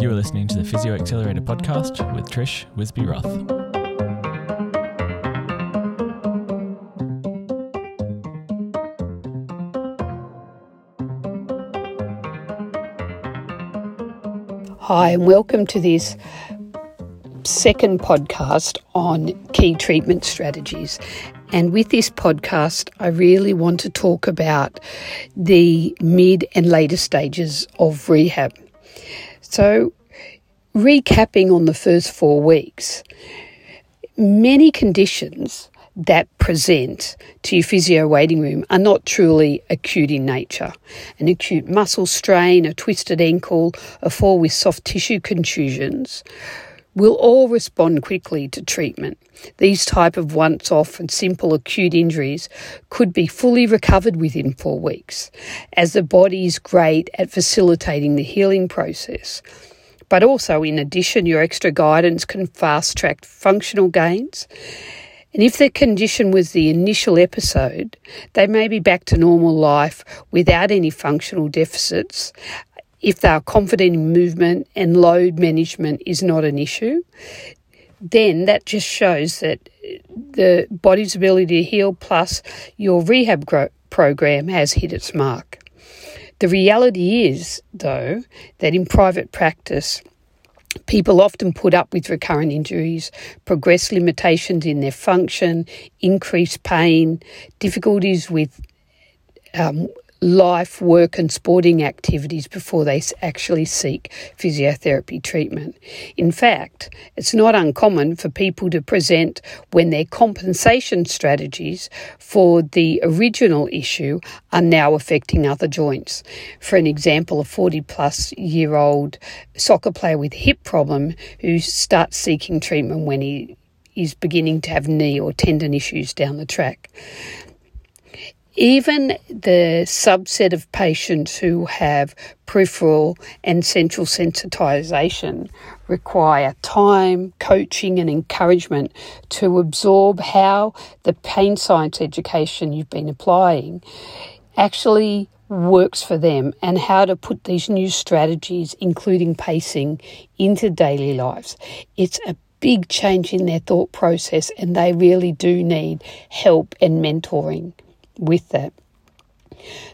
You are listening to the Physio Accelerator podcast with Trish Wisbey-Roth. Hi, and welcome to this second podcast on key treatment strategies. And with this podcast, I really want to talk about the mid and later stages of rehab. So, recapping on the first four weeks, many conditions that present to your physio waiting room are not truly acute in nature. An acute muscle strain, a twisted ankle, a fall with soft tissue contusions will all respond quickly to treatment. These type of once-off and simple acute injuries could be fully recovered within 4 weeks as the body is great at facilitating the healing process. But also in addition your extra guidance can fast-track functional gains. And if the condition was the initial episode, they may be back to normal life without any functional deficits if they are confident in movement and load management is not an issue, then that just shows that the body's ability to heal plus your rehab program has hit its mark. The reality is, though, that in private practice, People often put up with recurrent injuries, progress limitations in their function, increased pain, difficulties with um, life, work, and sporting activities before they actually seek physiotherapy treatment. In fact, it's not uncommon for people to present when their compensation strategies for the original issue are now affecting other joints. For an example, a 40 plus year old soccer player with hip problem who starts seeking treatment when he is beginning to have knee or tendon issues down the track even the subset of patients who have peripheral and central sensitization require time, coaching, and encouragement to absorb how the pain science education you've been applying actually works for them and how to put these new strategies, including pacing, into daily lives. It's a big change in their thought process, and they really do need help and mentoring with that.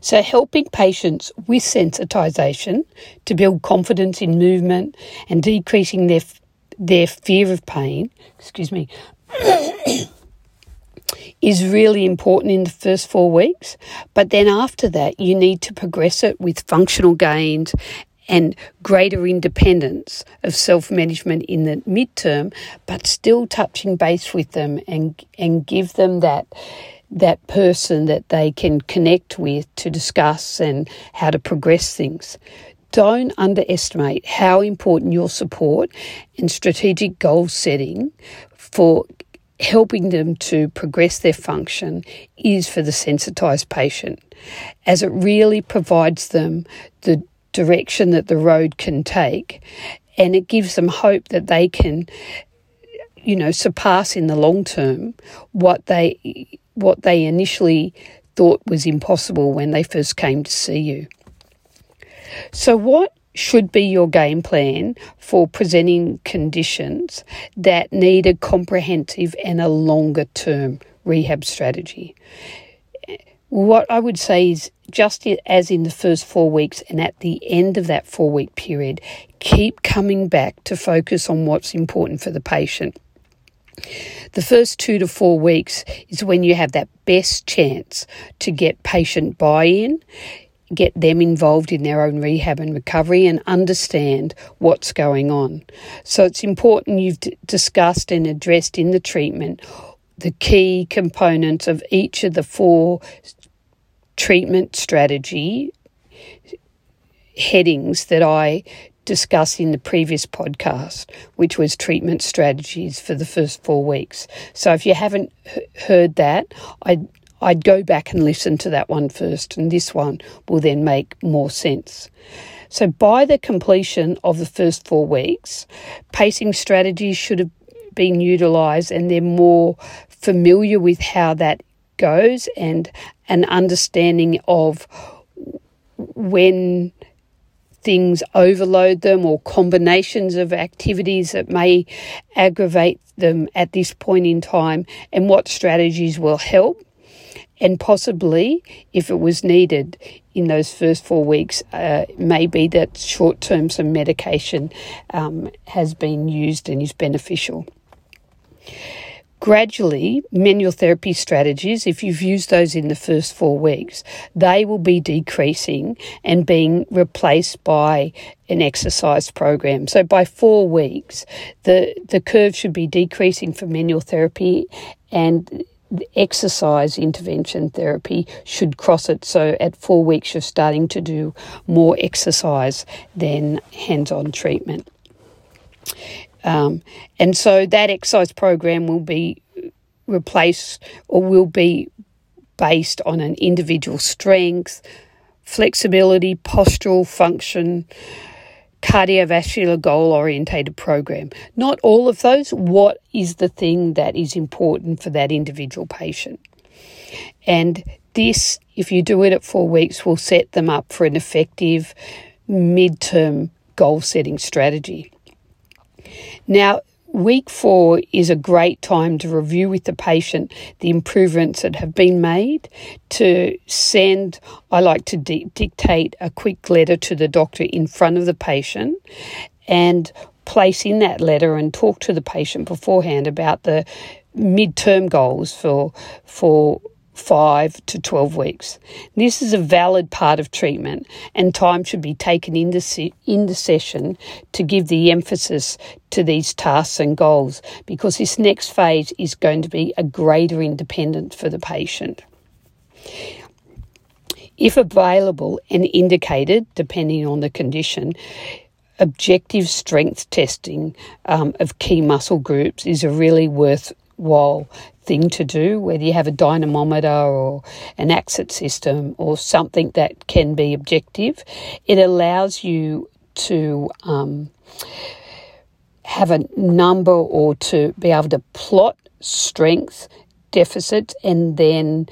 So, helping patients with sensitization to build confidence in movement and decreasing their their fear of pain, excuse me, is really important in the first four weeks. But then after that, you need to progress it with functional gains and greater independence of self management in the midterm, but still touching base with them and and give them that that person that they can connect with to discuss and how to progress things. Don't underestimate how important your support and strategic goal setting for helping them to progress their function is for the sensitized patient, as it really provides them the direction that the road can take and it gives them hope that they can you know surpass in the long term what they what they initially thought was impossible when they first came to see you. So, what should be your game plan for presenting conditions that need a comprehensive and a longer term rehab strategy? What I would say is just as in the first four weeks and at the end of that four week period, keep coming back to focus on what's important for the patient. The first two to four weeks is when you have that best chance to get patient buy in, get them involved in their own rehab and recovery, and understand what's going on. So it's important you've d- discussed and addressed in the treatment the key components of each of the four treatment strategy headings that I discussed in the previous podcast, which was treatment strategies for the first four weeks. So if you haven't heard that, I'd, I'd go back and listen to that one first, and this one will then make more sense. So by the completion of the first four weeks, pacing strategies should have been utilised and they're more familiar with how that goes and an understanding of when things overload them or combinations of activities that may aggravate them at this point in time and what strategies will help and possibly, if it was needed in those first four weeks, uh, maybe that short term some medication um, has been used and is beneficial. Gradually, manual therapy strategies, if you've used those in the first four weeks, they will be decreasing and being replaced by an exercise program. So by four weeks, the, the curve should be decreasing for manual therapy and exercise intervention therapy should cross it. So at four weeks, you're starting to do more exercise than hands on treatment. Um, and so that exercise program will be replaced or will be based on an individual strength, flexibility, postural function, cardiovascular goal orientated program. Not all of those. What is the thing that is important for that individual patient? And this, if you do it at four weeks, will set them up for an effective midterm goal setting strategy. Now, week four is a great time to review with the patient the improvements that have been made, to send, I like to di- dictate a quick letter to the doctor in front of the patient and place in that letter and talk to the patient beforehand about the midterm goals for for 5 to 12 weeks. This is a valid part of treatment, and time should be taken in the, se- in the session to give the emphasis to these tasks and goals because this next phase is going to be a greater independence for the patient. If available and indicated, depending on the condition, objective strength testing um, of key muscle groups is a really worthwhile thing to do, whether you have a dynamometer or an AXIT system or something that can be objective. It allows you to um, have a number or to be able to plot strength deficits and then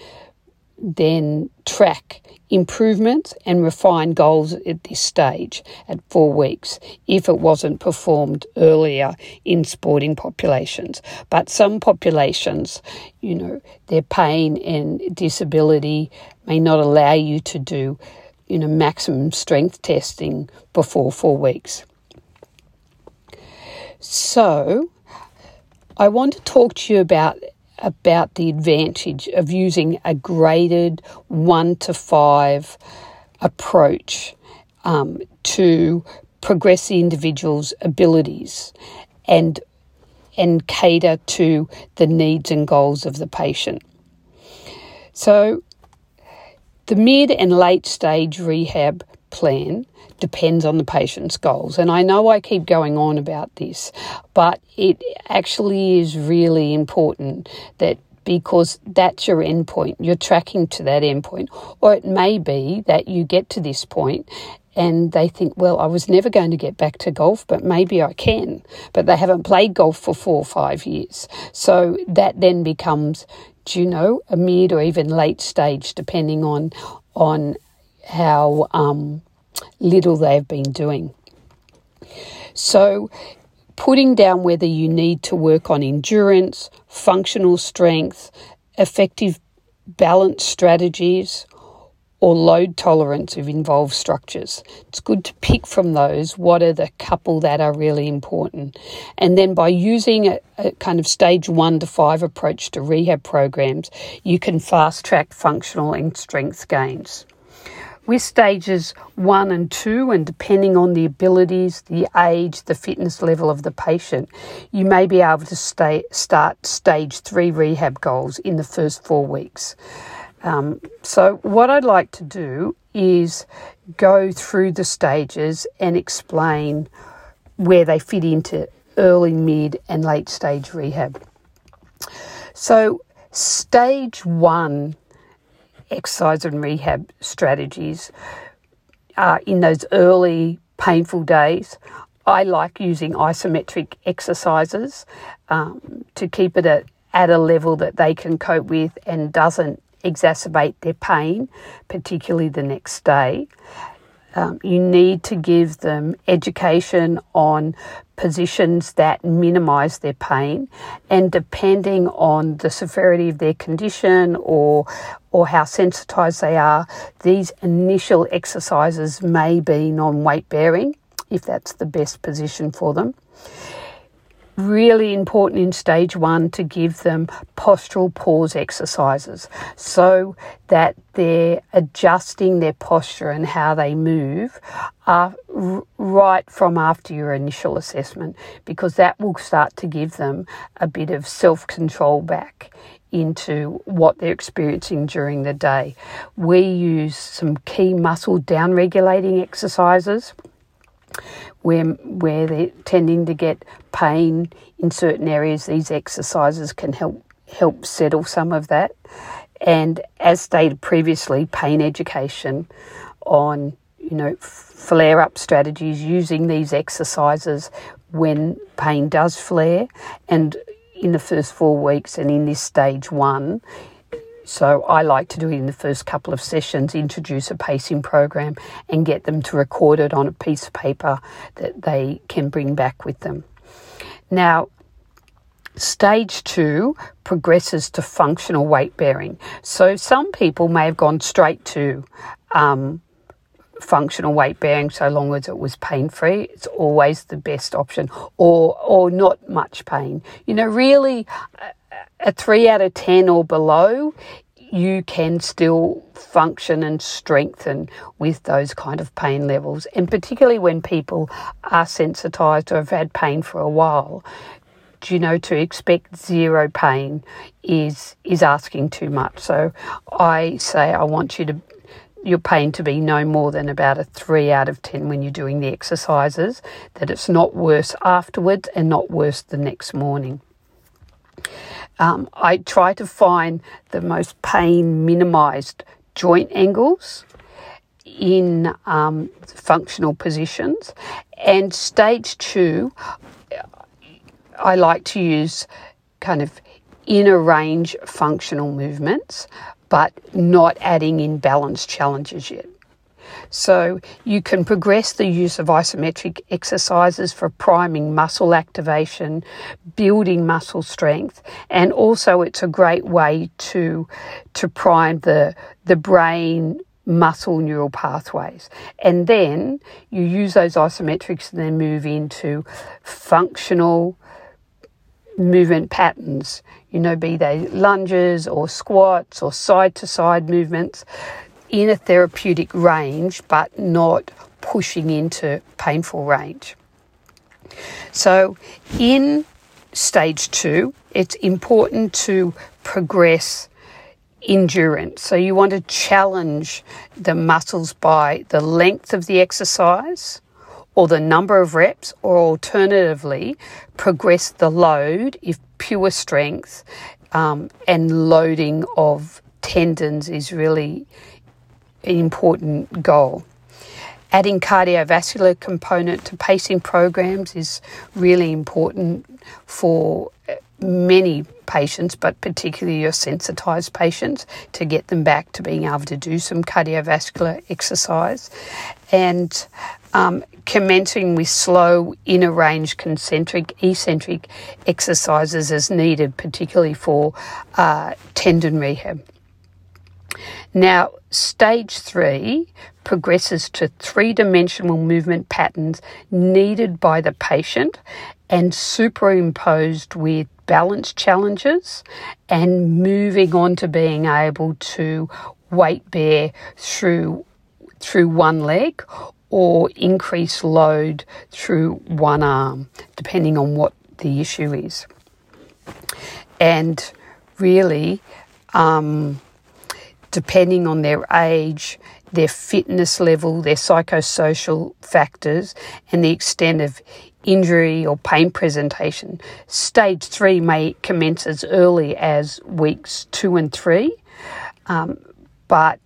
then track improvements and refine goals at this stage at four weeks if it wasn't performed earlier in sporting populations. But some populations, you know, their pain and disability may not allow you to do, you know, maximum strength testing before four weeks. So, I want to talk to you about about the advantage of using a graded one to five approach um, to progress the individual's abilities and and cater to the needs and goals of the patient. So the mid and late stage rehab plan depends on the patient's goals. And I know I keep going on about this, but it actually is really important that because that's your endpoint, you're tracking to that endpoint. Or it may be that you get to this point and they think, well, I was never going to get back to golf, but maybe I can. But they haven't played golf for four or five years. So that then becomes, do you know, a mid or even late stage, depending on on how um, little they've been doing. So, putting down whether you need to work on endurance, functional strength, effective balance strategies, or load tolerance of involved structures. It's good to pick from those what are the couple that are really important. And then by using a, a, kind of stage one to five approach to rehab programs, you can fast track functional and strength gains. With stages one and two, and depending on the abilities, the age, the fitness level of the patient, you may be able to stay, start stage three rehab goals in the first four weeks. Um, so, what I'd like to do is go through the stages and explain where they fit into early, mid, and late stage rehab. So, stage one exercise and rehab strategies uh, in those early painful days. I like using isometric exercises um, to keep it at, at a level that they can cope with and doesn't exacerbate their pain, particularly the next day. um, you need to give them education on positions that minimize their pain and depending on the severity of their condition or or how sensitized they are these initial exercises may be non-weight bearing if that's the best position for them. Really important in stage one to give them postural pause exercises so that they're adjusting their posture and how they move uh, right from after your initial assessment because that will start to give them a bit of self control back into what they're experiencing during the day. We use some key muscle down regulating exercises where, where they're tending to get pain in certain areas, these exercises can help help settle some of that. And as stated previously, pain education on you know flare up strategies using these exercises when pain does flare and in the first four weeks and in this stage one so I like to do it in the first couple of sessions, introduce a pacing program and get them to record it on a piece of paper that they can bring back with them. Now, Stage two progresses to functional weight bearing. So some people may have gone straight to um, functional weight bearing so long as it was pain free. It's always the best option, or or not much pain. You know, really, a three out of ten or below you can still function and strengthen with those kind of pain levels. And particularly when people are sensitized or have had pain for a while, you know, to expect zero pain is is asking too much. So I say I want you to your pain to be no more than about a three out of ten when you're doing the exercises, that it's not worse afterwards and not worse the next morning. Um, I try to find the most pain minimized joint angles in um, functional positions. And stage two, I like to use kind of inner range functional movements, but not adding in balance challenges yet. So you can progress the use of isometric exercises for priming muscle activation, building muscle strength, and also it's a great way to to prime the the brain muscle neural pathways. And then you use those isometrics and then move into functional movement patterns, you know, be they lunges or squats or side to side movements in a therapeutic range but not pushing into painful range. So, in stage two, it's important to progress endurance. So, you want to challenge the muscles by the length of the exercise or the number of reps, or alternatively, progress the load if pure strength um, and loading of tendons is really an important goal. Adding cardiovascular component to pacing programs is really important for many patients, but particularly your sensitized patients, to get them back to being able to do some cardiovascular exercise. And um, commencing with slow inner range concentric eccentric exercises as needed, particularly for uh, tendon rehab. Now, stage three progresses to three dimensional movement patterns needed by the patient and superimposed with balance challenges and moving on to being able to weight bear through through one leg or increase load through one arm depending on what the issue is and really um, depending on their age, their fitness level, their psychosocial factors, and the extent of injury or pain presentation. Stage three may commence as early as weeks two and three, um, but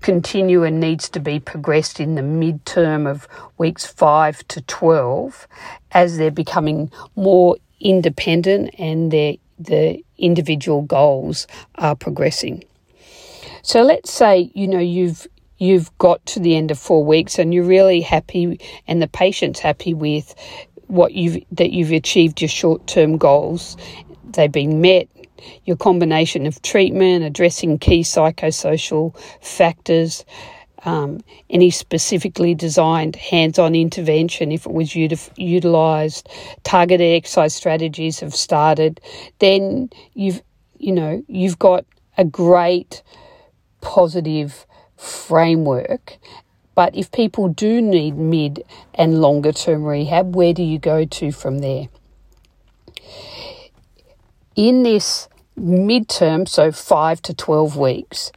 continue and needs to be progressed in the midterm of weeks five to 12 as they're becoming more independent and their, the individual goals are progressing. So let's say, you know, you've you've got to the end of four weeks and you're really happy and the patient's happy with what you've that you've achieved your short term goals, they've been met. Your combination of treatment, addressing key psychosocial factors, um, any specifically designed hands-on intervention, if it was util- utilised, targeted exercise strategies have started, then you've you know you've got a great positive framework. But if people do need mid and longer term rehab, where do you go to from there? In this midterm, so five to 12 weeks,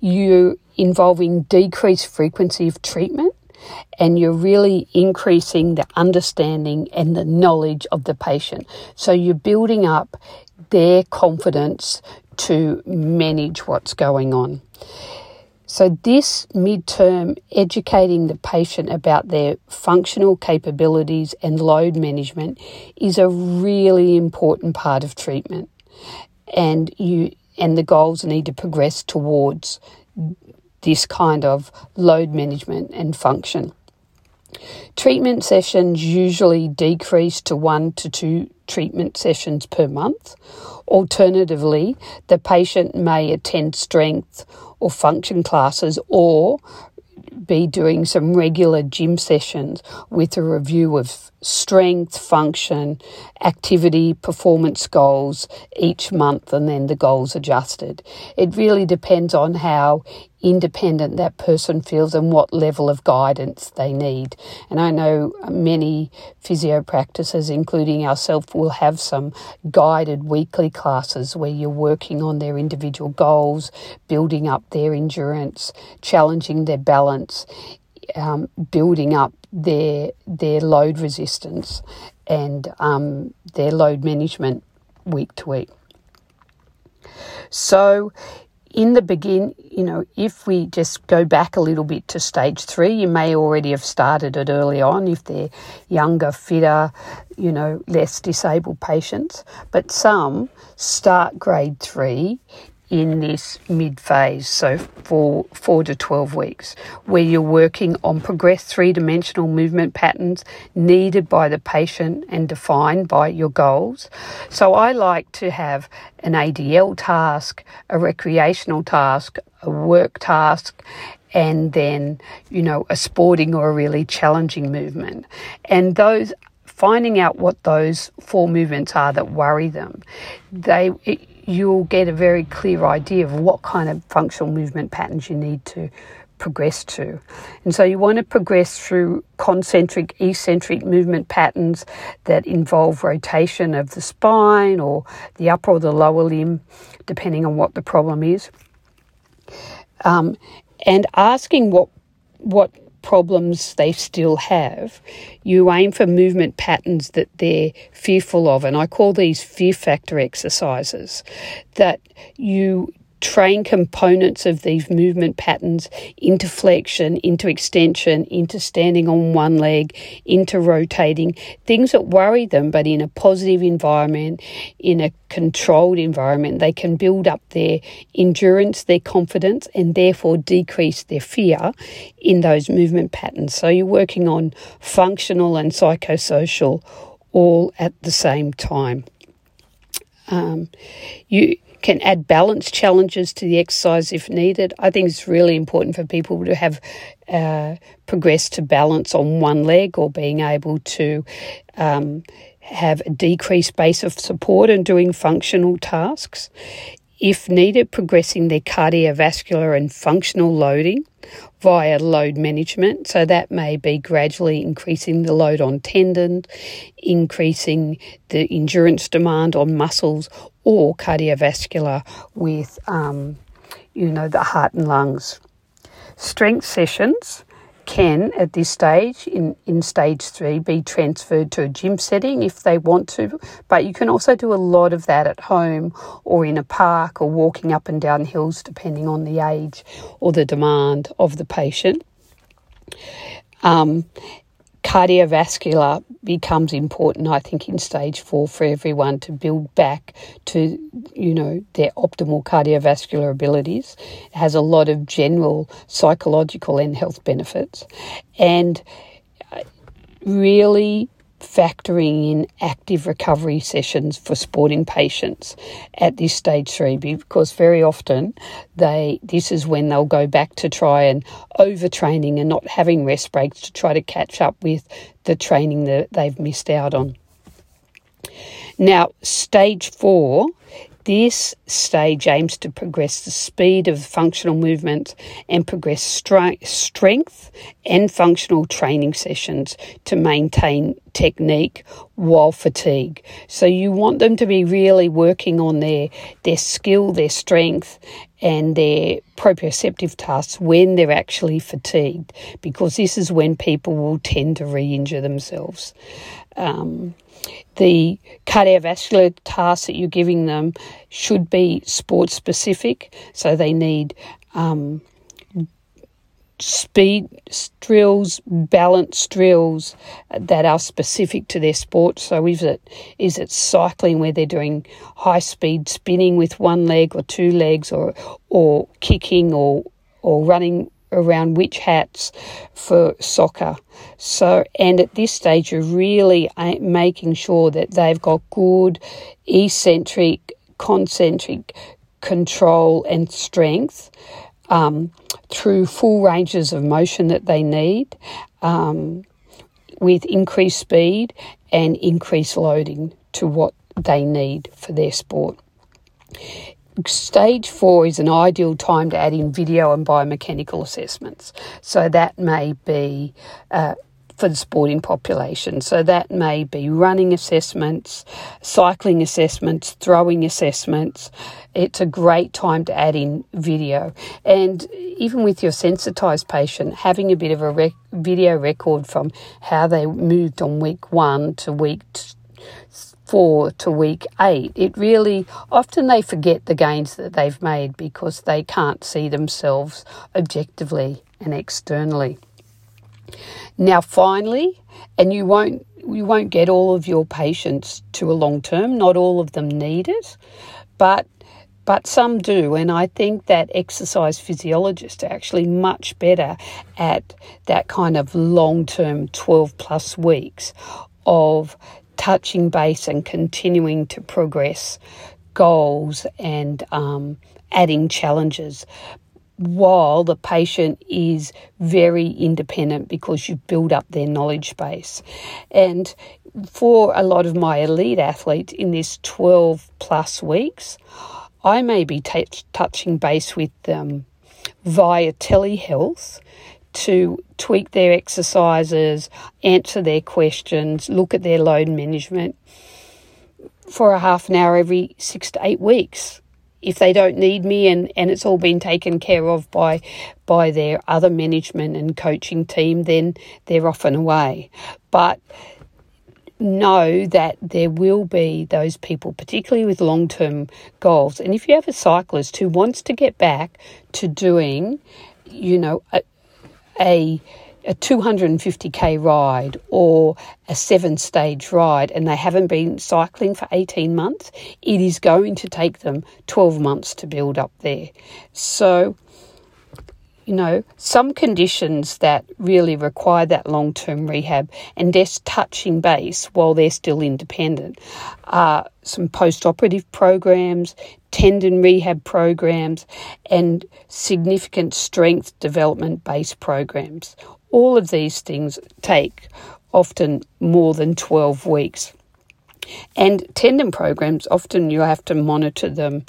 you're involving decreased frequency of treatment and you're really increasing the understanding and the knowledge of the patient. So you're building up their confidence to manage what's going on. So, this midterm, educating the patient about their functional capabilities and load management is a really important part of treatment. And you and the goals need to progress towards this kind of load management and function. Treatment sessions usually decrease to one to two treatment sessions per month. Alternatively, the patient may attend strength or function classes or be doing some regular gym sessions with a review of strength, function, activity, performance goals each month, and then the goals adjusted. It really depends on how independent that person feels and what level of guidance they need. And I know many physio practices, including ourselves, will have some guided weekly classes where you're working on their individual goals, building up their endurance, challenging their balance, um, building up their their load resistance and um, their load management week to week. So in the begin, you know, if we just go back a little bit to stage three, you may already have started it early on if they're younger, fitter, you know, less disabled patients. But some start grade three in this mid phase, so for four to 12 weeks, where you're working on progressed three dimensional movement patterns needed by the patient and defined by your goals. So I like to have an ADL task, a recreational task, a work task, and then, you know, a sporting or a really challenging movement. And those finding out what those four movements are that worry them, they it, you'll get a very clear idea of what kind of functional movement patterns you need to progress to. And so you want to progress through concentric, eccentric movement patterns that involve rotation of the spine or the upper or the lower limb, depending on what the problem is. Um, and asking what what problems they still have, you aim for movement patterns that they're fearful of. And I call these fear factor exercises that you train components of these movement patterns into flexion, into extension, into standing on one leg, into rotating, things that worry them, but in a positive environment, in a controlled environment, they can build up their endurance, their confidence, and therefore decrease their fear in those movement patterns. So you're working on functional and psychosocial all at the same time. Um, you can add balance challenges to the exercise if needed. I think it's really important for people to have uh, progressed to balance on one leg or being able to um, have a decreased base of support and doing functional tasks. If needed, progressing their cardiovascular and functional loading via load management. So that may be gradually increasing the load on tendons, increasing the endurance demand on muscles, or cardiovascular with, um, you know, the heart and lungs. Strength sessions can, at this stage, in, in stage three, be transferred to a gym setting if they want to, but you can also do a lot of that at home or in a park or walking up and down hills, depending on the age or the demand of the patient. Um, cardiovascular becomes important, I think, in stage four for everyone to build back to, you know, their optimal cardiovascular abilities. It has a lot of general psychological and health benefits. And uh, really factoring in active recovery sessions for sporting patients at this stage three because very often they this is when they'll go back to try and overtraining and not having rest breaks to try to catch up with the training that they've missed out on. Now, stage four this stage aims to progress the speed of functional movement and progress strength and functional training sessions to maintain technique while fatigue. So you want them to be really working on their their skill, their strength and their proprioceptive tasks when they're actually fatigued because this is when people will tend to re-injure themselves. Um, the cardiovascular tasks that you're giving them should be sport specific, so they need um, speed drills, balance drills that are specific to their sport. So is it is it cycling where they're doing high speed spinning with one leg or two legs, or or kicking or or running around which hats for soccer. So, and at this stage, you're really making sure that they've got good eccentric, concentric control and strength um, through full ranges of motion that they need um, with increased speed and increased loading to what they need for their sport. Stage four is an ideal time to add in video and biomechanical assessments. So that may be uh, for the sporting population. So that may be running assessments, cycling assessments, throwing assessments. It's a great time to add in video. And even with your sensitised patient, having a bit of a rec- video record from how they moved on week one to week four to week eight, it really often they forget the gains that they've made because they can't see themselves objectively and externally. Now, finally, and you won't you won't get all of your patients to a long term. Not all of them need it, but but some do. And I think that exercise physiologists are actually much better at that kind of long term 12 plus weeks of touching base and continuing to progress goals and um, adding challenges while the patient is very independent because you build up their knowledge base. And for a lot of my elite athletes in this 12 plus weeks, I may be t- touching base with them via telehealth to tweak their exercises, answer their questions, look at their load management for a half an hour every six to eight weeks. If they don't need me and, and it's all been taken care of by by their other management and coaching team, then they're off and away. But know that there will be those people, particularly with long term goals. And if you have a cyclist who wants to get back to doing, you know, a, a a 250k ride or a seven stage ride and they haven't been cycling for 18 months, it is going to take them 12 months to build up there. So, you know, some conditions that really require that long term rehab and just touching base while they're still independent are some post operative programs, tendon rehab programs, and significant strength development based programs. All of these things take often more than 12 weeks. And tendon programs, often you have to monitor them,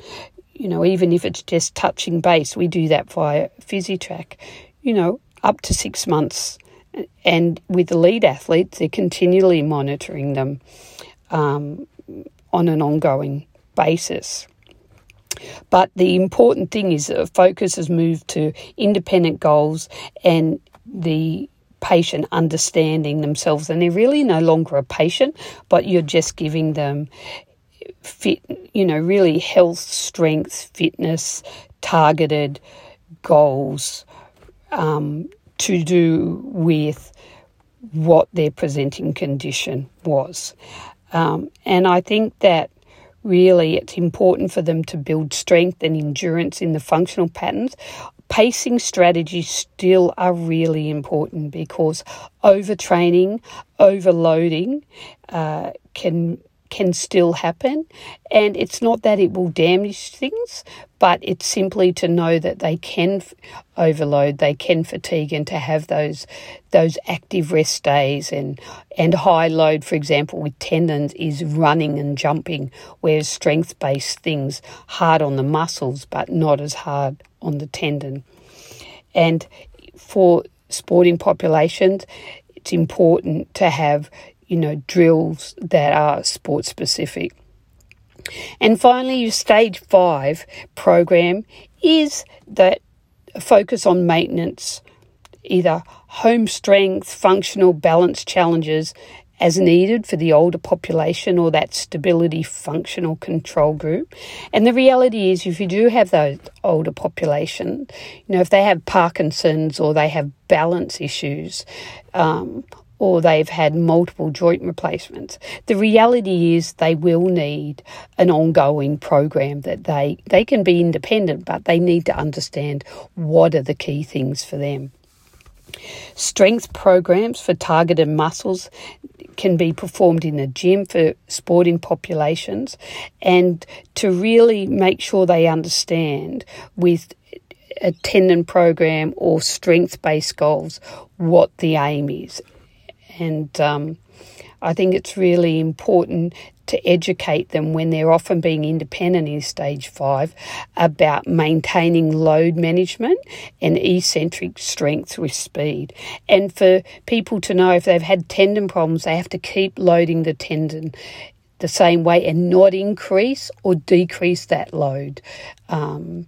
you know, even if it's just touching base. We do that via PhysiTrack, you know, up to six months. And with the lead athletes, they're continually monitoring them um, on an ongoing basis. But the important thing is that focus has moved to independent goals and the patient understanding themselves. And they're really no longer a patient, but you're just giving them fit, you know, really health, strength, fitness, targeted goals um, to do with what their presenting condition was. Um, and I think that really it's important for them to build strength and endurance in the functional patterns. Pacing strategies still are really important because overtraining, overloading uh, can can still happen. And it's not that it will damage things, but it's simply to know that they can f- overload, they can fatigue, and to have those those active rest days and and high load, for example, with tendons is running and jumping, whereas strength based things hard on the muscles but not as hard on the tendon. And for sporting populations, it's important to have you know, drills that are sport specific. And finally, your stage five program is that focus on maintenance, either home strength, functional balance challenges as needed for the older population or that stability functional control group. And the reality is, if you do have those older population, you know, if they have Parkinson's or they have balance issues, um, or they've had multiple joint replacements. The reality is they will need an ongoing program that they, they can be independent, but they need to understand what are the key things for them. Strength programs for targeted muscles can be performed in the gym for sporting populations and to really make sure they understand with a tendon program or strength based goals what the aim is and um, I think it's really important to educate them when they're often being independent in stage five about maintaining load management and eccentric strength with speed. And for people to know if they've had tendon problems, they have to keep loading the tendon the same way and not increase or decrease that load um,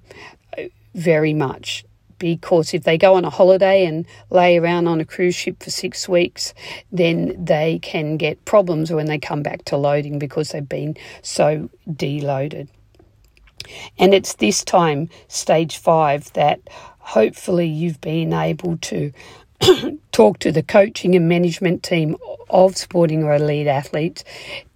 very much because if they go on a holiday and lay around on a cruise ship for six weeks, then they can get problems when they come back to loading because they've been so deloaded. And it's this time, stage five, that hopefully you've been able to talk to the coaching and management team of sporting or elite athletes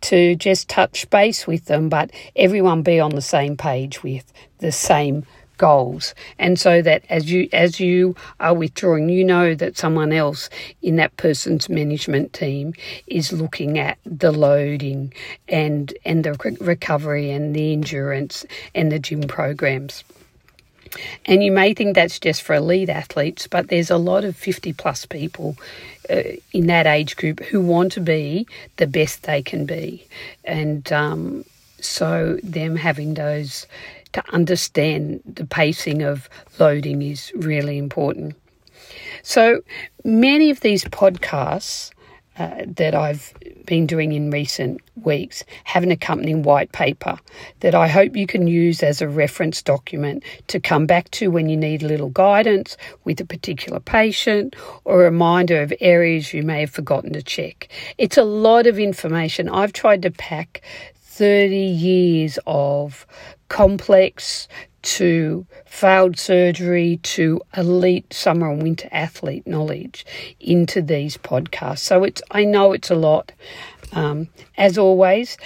to just touch base with them, but everyone be on the same page with the same goals and so that as you as you are withdrawing you know that someone else in that person's management team is looking at the loading and and the recovery and the endurance and the gym programs and you may think that's just for elite athletes, but there's a lot of 50 plus people uh, in that age group who want to be the best they can be. And um, so, them having those to understand the pacing of loading is really important. So many of these podcasts uh, that I've been doing in recent weeks have an accompanying white paper that I hope you can use as a reference document to come back to when you need a little guidance with a particular patient or a reminder of areas you may have forgotten to check. It's a lot of information. I've tried to pack 30 years of complex to failed surgery to elite summer and winter athlete knowledge into these podcasts. So it's I know it's a lot. Um, as always,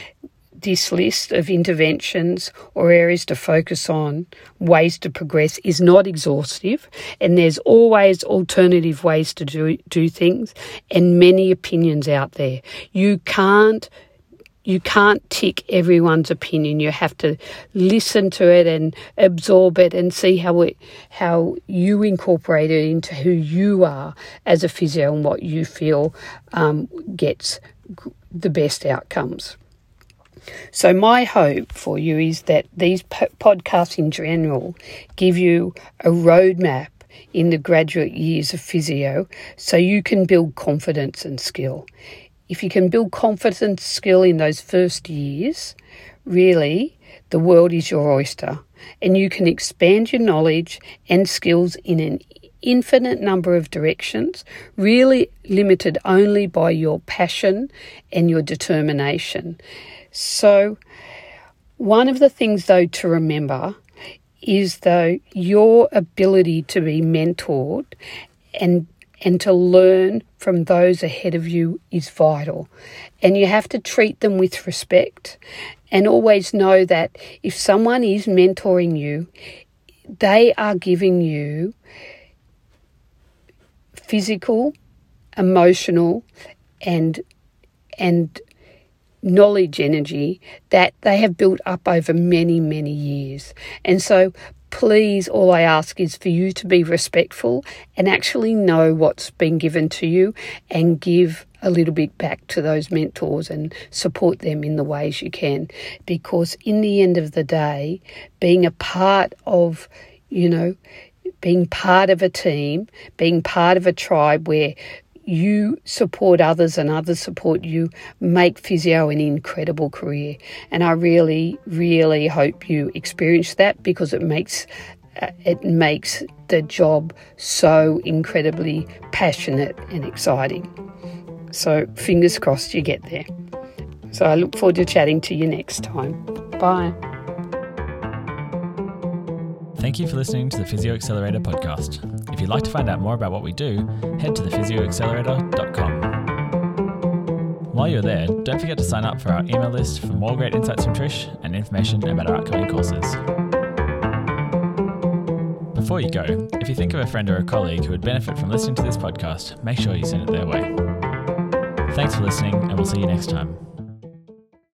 this list of interventions or areas to focus on, ways to progress, is not exhaustive, and there's always alternative ways to do do things, and many opinions out there. You can't you can't tick everyone's opinion. You have to listen to it and absorb it and see how it, how you incorporate it into who you are as a physio and what you feel um, gets the best outcomes. So, my hope for you is that these podcasts in general give you a roadmap in the graduate years of physio so you can build confidence and skill if you can build confidence skill in those first years, really the world is your oyster and you can expand your knowledge and skills in an infinite number of directions, really limited only by your passion and your determination. So, one of the things, though, to remember is though your ability to be mentored and and to learn from those ahead of you is vital. And you have to treat them with respect and always know that if someone is mentoring you, they are giving you physical, emotional, and and knowledge energy that they have built up over many, many years. And so please, all I ask is for you to be respectful and actually know what's been given to you and give a little bit back to those mentors and support them in the ways you can. Because in the end of the day, being a part of, you know, being part of a team, being part of a tribe where you support others and others support you, make physio an incredible career. And I really, really hope you experience that because it makes uh, it makes the job so incredibly passionate and exciting. So fingers crossed you get there. So I look forward to chatting to you next time. Bye. Thank you for listening to the Physio Accelerator podcast. If you'd like to find out more about what we do, head to thephysioaccelerator.com. While you're there, don't forget to sign up for our email list for more great insights from Trish and information about our upcoming courses. Before you go, if you think of a friend or a colleague who would benefit from listening to this podcast, make sure you send it their way. Thanks for listening, and we'll see you next time.